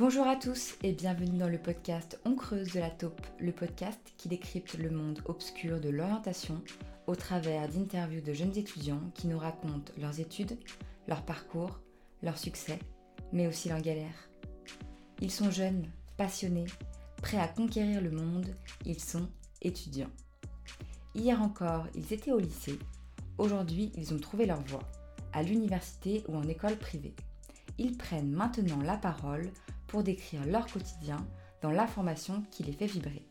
Bonjour à tous et bienvenue dans le podcast On creuse de la taupe, le podcast qui décrypte le monde obscur de l'orientation au travers d'interviews de jeunes étudiants qui nous racontent leurs études, leur parcours, leurs succès, mais aussi leurs galères. Ils sont jeunes, passionnés, prêts à conquérir le monde, ils sont étudiants. Hier encore, ils étaient au lycée, aujourd'hui ils ont trouvé leur voie, à l'université ou en école privée. Ils prennent maintenant la parole pour décrire leur quotidien dans l'information qui les fait vibrer.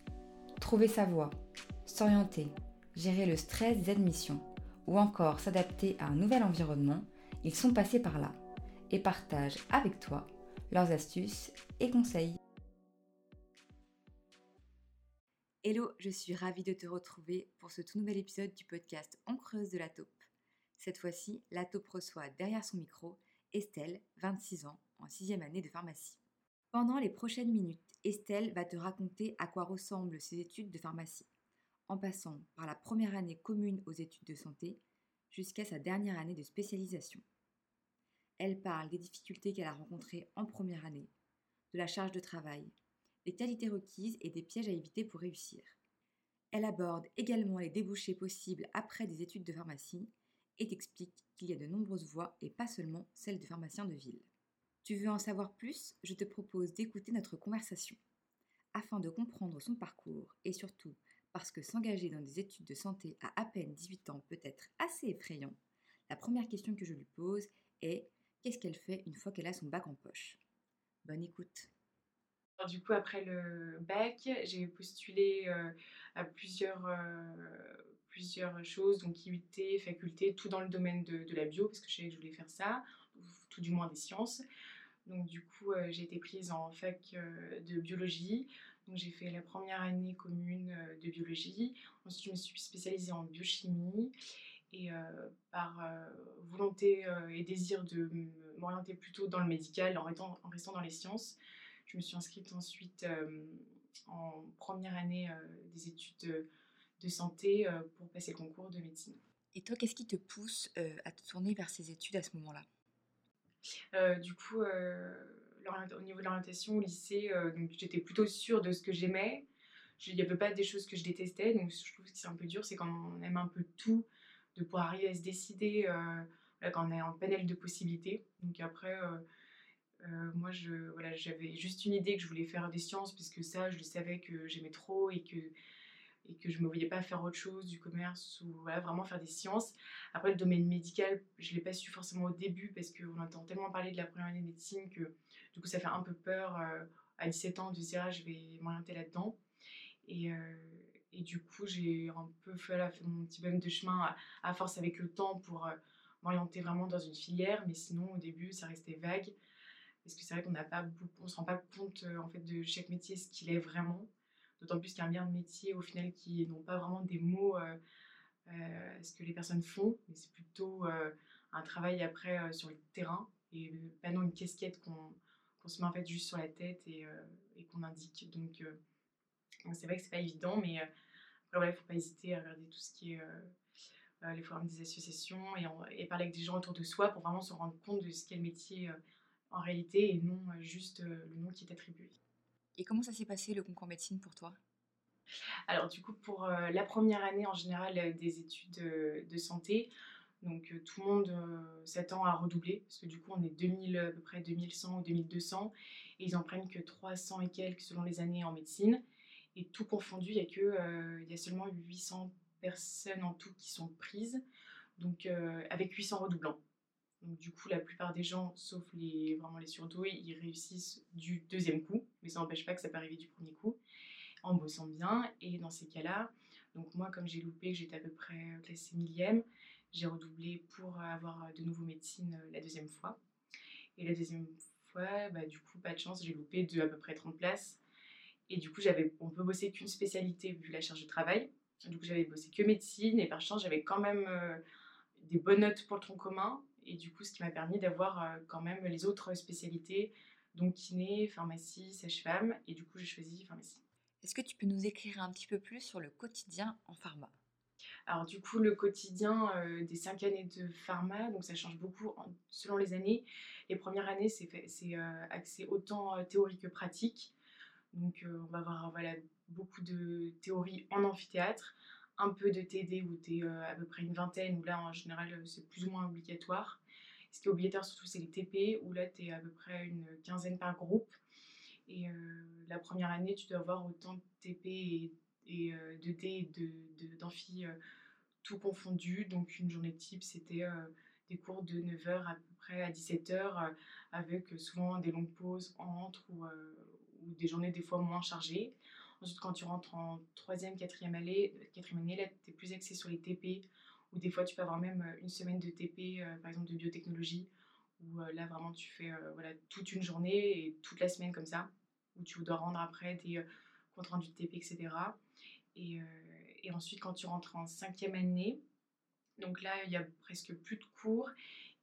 Trouver sa voie, s'orienter, gérer le stress des admissions ou encore s'adapter à un nouvel environnement, ils sont passés par là et partagent avec toi leurs astuces et conseils. Hello, je suis ravie de te retrouver pour ce tout nouvel épisode du podcast On creuse de la taupe. Cette fois-ci, la taupe reçoit derrière son micro Estelle, 26 ans, en 6 année de pharmacie. Pendant les prochaines minutes, Estelle va te raconter à quoi ressemblent ses études de pharmacie, en passant par la première année commune aux études de santé jusqu'à sa dernière année de spécialisation. Elle parle des difficultés qu'elle a rencontrées en première année, de la charge de travail, des qualités requises et des pièges à éviter pour réussir. Elle aborde également les débouchés possibles après des études de pharmacie et t'explique qu'il y a de nombreuses voies et pas seulement celles de pharmaciens de ville. Tu veux en savoir plus? Je te propose d'écouter notre conversation. Afin de comprendre son parcours et surtout parce que s'engager dans des études de santé à à peine 18 ans peut être assez effrayant, la première question que je lui pose est qu'est-ce qu'elle fait une fois qu'elle a son bac en poche? Bonne écoute. du coup, après le bac, j'ai postulé euh, à plusieurs, euh, plusieurs choses, donc IUT, faculté, tout dans le domaine de, de, la bio, parce que je savais que je voulais faire ça, tout du moins des sciences. Donc du coup, euh, j'ai été prise en fac euh, de biologie. Donc j'ai fait la première année commune euh, de biologie. Ensuite, je me suis spécialisée en biochimie. Et par volonté et désir de m'orienter plutôt dans le médical, en restant, en restant, dans les sciences, je me suis inscrite ensuite en première année des études de santé pour passer le concours de médecine. Et toi, qu'est-ce qui te pousse à te tourner vers ces études à ce moment-là? Du coup, euh, au niveau de l'orientation au lycée, euh, j'étais plutôt sûre de ce que j'aimais. Il n'y avait pas des choses que je détestais, donc je trouve que c'est un peu dur, c'est quand on aime un peu tout, de pouvoir arriver à se décider quand on a un panel de possibilités. Donc après, moi, j'avais juste une idée que je voulais faire des sciences, puisque ça, je le savais que j'aimais trop et que et que je ne me voyais pas faire autre chose, du commerce ou vraiment faire des sciences. Après, le domaine médical, je ne l'ai pas su forcément au début parce qu'on entend tellement parler de la première année de médecine que du coup, ça fait un peu peur euh, à 17 ans de se dire ah, je vais m'orienter là-dedans. Et, euh, et, du coup, j'ai un peu fait, fait mon petit bonhomme de chemin à, force avec le temps pour euh, m'orienter vraiment dans une filière, mais sinon, au début, ça restait vague. Parce que c'est vrai qu'on on se rend pas compte en fait de chaque métier ce qu'il est vraiment. D'autant plus qu'il y a bien de métiers au final qui n'ont pas vraiment des mots euh, euh, ce que les personnes font, mais c'est plutôt euh, un travail après sur le terrain et pas non une casquette qu'on se met en fait juste sur la tête et, qu'on indique. Donc c'est vrai que c'est pas évident, mais il ne faut pas hésiter à regarder tout ce qui est les forums des associations et, parler avec des gens autour de soi pour vraiment se rendre compte de ce qu'est le métier en réalité et non juste le nom qui est attribué. Et comment ça s'est passé le concours médecine pour toi? Alors du coup pour euh, la première année en général euh, des études euh, de santé, donc tout le monde s'attend à redoubler parce que du coup on est 2000 à peu près 2100 ou 2200 et ils en prennent que 300 et quelques selon les années en médecine. Et tout confondu il y a que il y a seulement 800 personnes en tout qui sont prises. Donc avec 800 redoublants. Donc du coup, la plupart des gens, sauf les vraiment les surdoués, ils réussissent du deuxième coup, mais ça n'empêche pas que ça peut arriver du premier coup, en bossant bien. Et dans ces cas-là, donc moi, comme j'ai loupé, que j'étais à peu près classée millième, j'ai redoublé pour avoir de nouveau médecine euh, la deuxième fois. Et la deuxième fois, bah, du coup, pas de chance, j'ai loupé de à peu près 30 places. Et du coup, j'avais, on peut bosser qu'une spécialité vu la charge de travail. Du coup, j'avais bossé que médecine et par chance, j'avais quand même euh, des bonnes notes pour le tronc commun et du coup, ce qui m'a permis d'avoir euh, quand même les autres spécialités, donc kiné, pharmacie, sage-femme. Et du coup, j'ai choisi pharmacie. Est-ce que tu peux nous écrire un petit peu plus sur le quotidien en pharma? Alors du coup, le quotidien des cinq années de pharma, donc ça change beaucoup selon les années. Les premières années, c'est axé autant théorique que pratique. Donc on va avoir voilà, beaucoup de théorie en amphithéâtre, un peu de TD où tu es à peu près une vingtaine, où là en général c'est plus ou moins obligatoire. Ce qui est obligatoire surtout c'est les TP, où là tu es à peu près une quinzaine par groupe. Et la première année, tu dois avoir autant de TP et, de D et d'amphi tout confondu. Donc une journée type, c'était des cours de 9h à peu près à 17h, avec souvent des longues pauses entre ou, des journées des fois moins chargées. Ensuite, quand tu rentres en troisième, quatrième année, quatrième année là, tu es plus axé sur les TP, ou des fois tu peux avoir même une semaine de TP, par exemple de biotechnologie, où là vraiment tu fais voilà, toute une journée et toute la semaine comme ça, où tu dois rendre après des comptes rendus de TP, etc. Et, et ensuite, quand tu rentres en cinquième année, donc là, il y a presque plus de cours,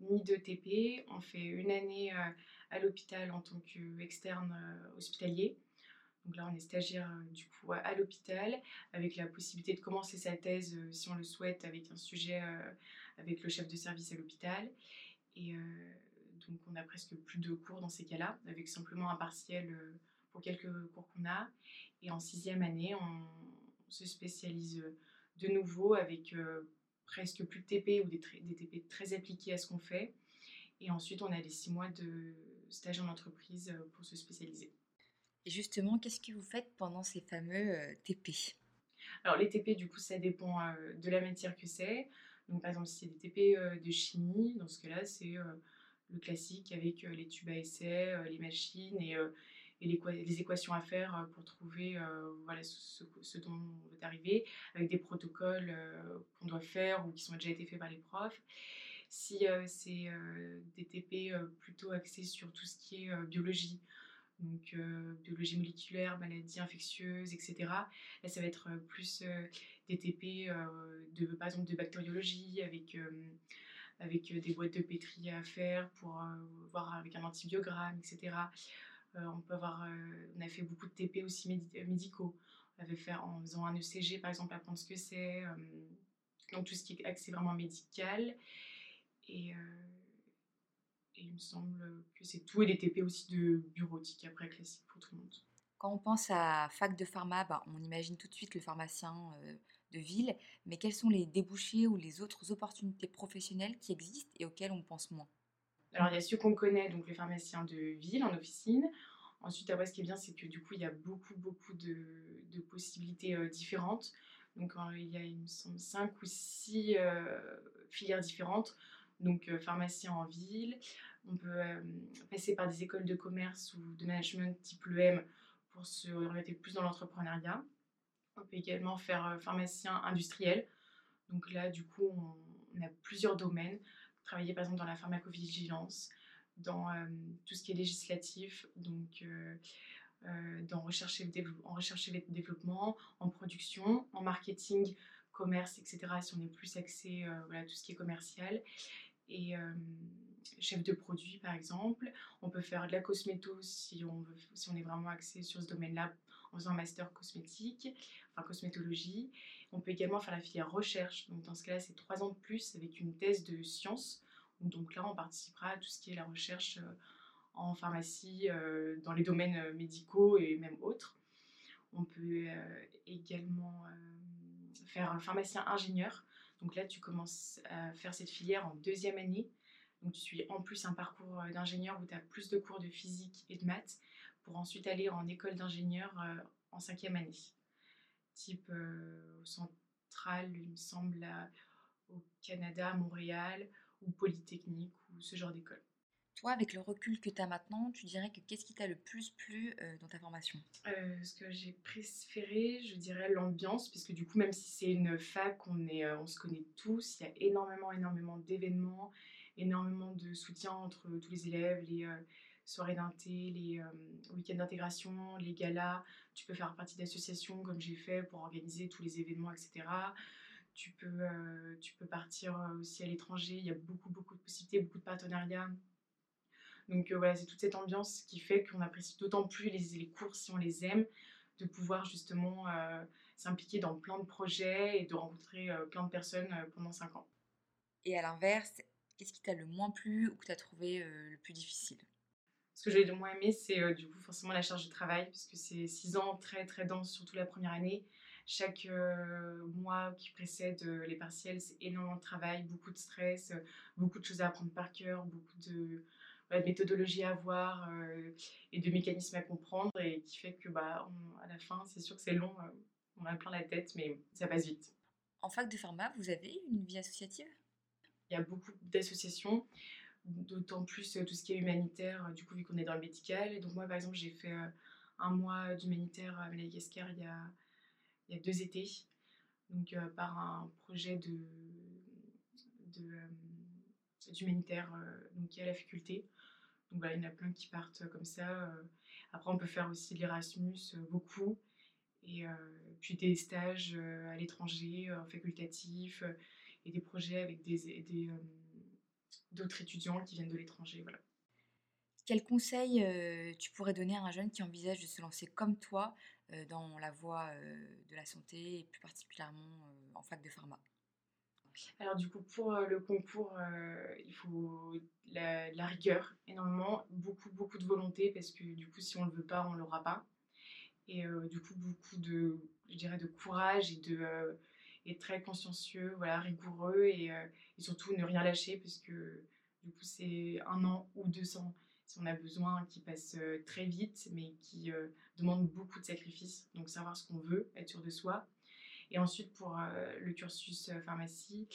ni de TP. On fait une année euh, à l'hôpital en tant qu'externe euh, hospitalier. Donc là, on est stagiaire euh, du coup à l'hôpital, avec la possibilité de commencer sa thèse, si on le souhaite, avec un sujet avec le chef de service à l'hôpital. Et donc, on a presque plus de cours dans ces cas-là, avec simplement un partiel pour quelques cours qu'on a. Et en sixième année, on, se spécialise de nouveau avec presque plus de TP ou des TP très appliqués à ce qu'on fait. Et ensuite, on a les six mois de stage en entreprise pour se spécialiser. Et justement, qu'est-ce que vous faites pendant ces fameux TP Alors, les TP, du coup, ça dépend de la matière que c'est. Donc, par exemple, si c'est des TP de chimie, dans ce cas-là, c'est le classique avec les tubes à essai, les machines et les, équations à faire euh, pour trouver euh, ce, dont on veut arriver, avec des protocoles euh, qu'on doit faire ou qui sont déjà été faits par les profs. Si c'est des TP plutôt axés sur tout ce qui est biologie, donc biologie moléculaire, maladies infectieuses, etc. Là, ça va être plus des TP de, par exemple, de bactériologie avec, avec des boîtes de pétri à faire pour voir avec un antibiogramme, etc. On peut avoir, on a fait beaucoup de TP aussi euh, médicaux. On avait fait en faisant un ECG par exemple, apprendre ce que c'est. donc tout ce qui est accès vraiment médical. Et, il me semble que c'est tout. Et les TP aussi de bureautique après classique pour tout le monde. Quand on pense à fac de pharma, bah, on imagine tout de suite le pharmacien de ville, mais quels sont les débouchés ou les autres opportunités professionnelles qui existent et auxquelles on pense moins? Alors, il y a ceux qu'on connaît, donc les pharmaciens de ville en officine. Ensuite, après, ce qui est bien, c'est que du coup, il y a beaucoup, beaucoup de, possibilités euh, différentes. Donc, il y a, il me semble, cinq ou six euh, filières différentes. Donc, euh, pharmacien en ville. On peut passer par des écoles de commerce ou de management type l'EM pour se orienter plus dans l'entrepreneuriat. On peut également faire pharmacien industriel. Donc là, du coup, on a plusieurs domaines travailler par exemple dans la pharmacovigilance, dans euh, tout ce qui est législatif, donc euh, euh, dans recherche et en recherche développement, en production, en marketing, commerce, etc. Si on est plus axé voilà, tout ce qui est commercial. Et chef de produit par exemple. On peut faire de la cosméto si on, est vraiment axé sur ce domaine-là en faisant un master cosmétique, enfin cosmétologie. On peut également faire la filière recherche. Donc dans ce cas-là, c'est trois ans de plus avec une thèse de sciences. Donc là, on participera à tout ce qui est la recherche euh, en pharmacie, euh, dans les domaines euh, médicaux et même autres. On peut également faire un pharmacien ingénieur. Donc là, tu commences à faire cette filière en deuxième année. Donc tu suis en plus un parcours d'ingénieur où tu as plus de cours de physique et de maths pour ensuite aller en école d'ingénieur en cinquième année type euh, central, il me semble, au Canada, Montréal, ou Polytechnique, ou ce genre d'école. Toi, avec le recul que tu as maintenant, tu dirais que qu'est-ce qui t'a le plus plu euh, dans ta formation? Euh, Ce que j'ai préféré, je dirais l'ambiance, puisque du coup, même si c'est une fac, on, est, on se connaît tous, il y a énormément, énormément d'événements, énormément de soutien entre tous les élèves, les soirées d'inté, les euh, week-ends d'intégration, les galas. Tu peux faire partie d'associations comme j'ai fait pour organiser tous les événements, etc. Tu peux, euh, tu peux partir euh, aussi à l'étranger. Il y a beaucoup, beaucoup de possibilités, beaucoup de partenariats. Donc voilà, c'est toute cette ambiance qui fait qu'on apprécie d'autant plus les, les, cours si on les aime, de pouvoir justement s'impliquer dans plein de projets et de rencontrer plein de personnes pendant 5 ans. Et à l'inverse, qu'est-ce qui t'a le moins plu ou que tu as trouvé le plus difficile? Ce que j'ai le moins aimé, c'est du coup forcément la charge de travail, parce que c'est 6 ans très très dense, surtout la première année. Chaque mois qui précède les partiels, c'est énormément de travail, beaucoup de stress, beaucoup de choses à apprendre par cœur, beaucoup de, méthodologie à voir et de mécanismes à comprendre, et qui fait que bah, à la fin, c'est sûr que c'est long, on a plein la tête, mais ça passe vite. En fac de pharma, vous avez une vie associative? Il y a beaucoup d'associations, d'autant plus euh, tout ce qui est humanitaire, euh, du coup, vu qu'on est dans le médical. Et donc, moi, par exemple, j'ai fait euh, un mois d'humanitaire à Madagascar il y a, il y a deux étés, donc par un projet de, d'humanitaire donc qui est à la faculté. Donc voilà, il y en a plein qui partent comme ça. Après, on peut faire aussi l'Erasmus, beaucoup. Et puis des stages à l'étranger, facultatifs et des projets avec des, euh, d'autres étudiants qui viennent de l'étranger. Voilà. Quel conseil euh, tu pourrais donner à un jeune qui envisage de se lancer comme toi euh, dans la voie de la santé et plus particulièrement en fac de pharma? Alors du coup pour le concours il faut la, la, rigueur énormément, beaucoup beaucoup de volonté parce que du coup si on ne le veut pas on ne l'aura pas et du coup beaucoup de je dirais de courage et de être très consciencieux, voilà, rigoureux et, euh, et, surtout ne rien lâcher parce que du coup c'est un an ou deux ans si on a besoin qui passe euh, très vite mais qui euh, demande beaucoup de sacrifices. Donc savoir ce qu'on veut, être sûr de soi. Et ensuite pour le cursus pharmacie,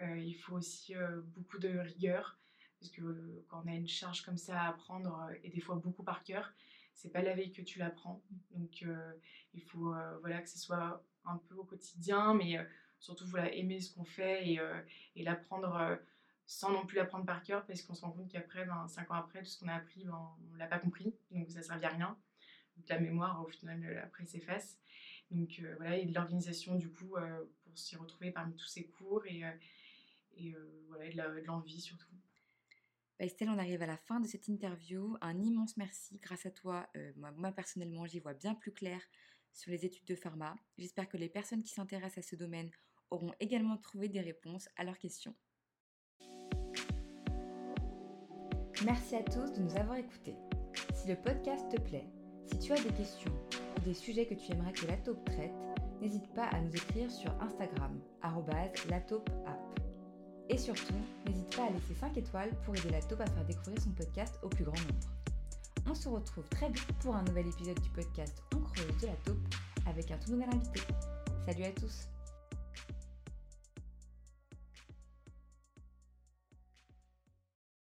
il faut aussi beaucoup de rigueur parce que quand on a une charge comme ça à apprendre et des fois beaucoup par cœur, c'est pas la veille que tu l'apprends. Donc il faut voilà que ce soit un peu au quotidien, mais euh, surtout voilà, aimer ce qu'on fait et, euh, l'apprendre euh, sans non plus l'apprendre par cœur, parce qu'on se rend compte qu'après, ben, cinq ans après, tout ce qu'on a appris, ben, on ne l'a pas compris, donc ça ne servait à rien. Donc la mémoire, au final, après, s'efface. Donc voilà, et de l'organisation, du coup, pour s'y retrouver parmi tous ces cours et, et voilà, de l'envie surtout. Bah, Estelle, on arrive à la fin de cette interview. Un immense merci. Grâce à toi, moi, moi, personnellement, j'y vois bien plus clair sur les études de pharma. J'espère que les personnes qui s'intéressent à ce domaine auront également trouvé des réponses à leurs questions. Merci à tous de nous avoir écoutés. Si le podcast te plaît, si tu as des questions ou des sujets que tu aimerais que la taupe traite, n'hésite pas à nous écrire sur Instagram, lataupeapp. Et surtout, n'hésite pas à laisser 5 étoiles pour aider la taupe à faire découvrir son podcast au plus grand nombre. On se retrouve très vite pour un nouvel épisode du podcast On creuse de la taupe avec un tout nouvel invité. Salut à tous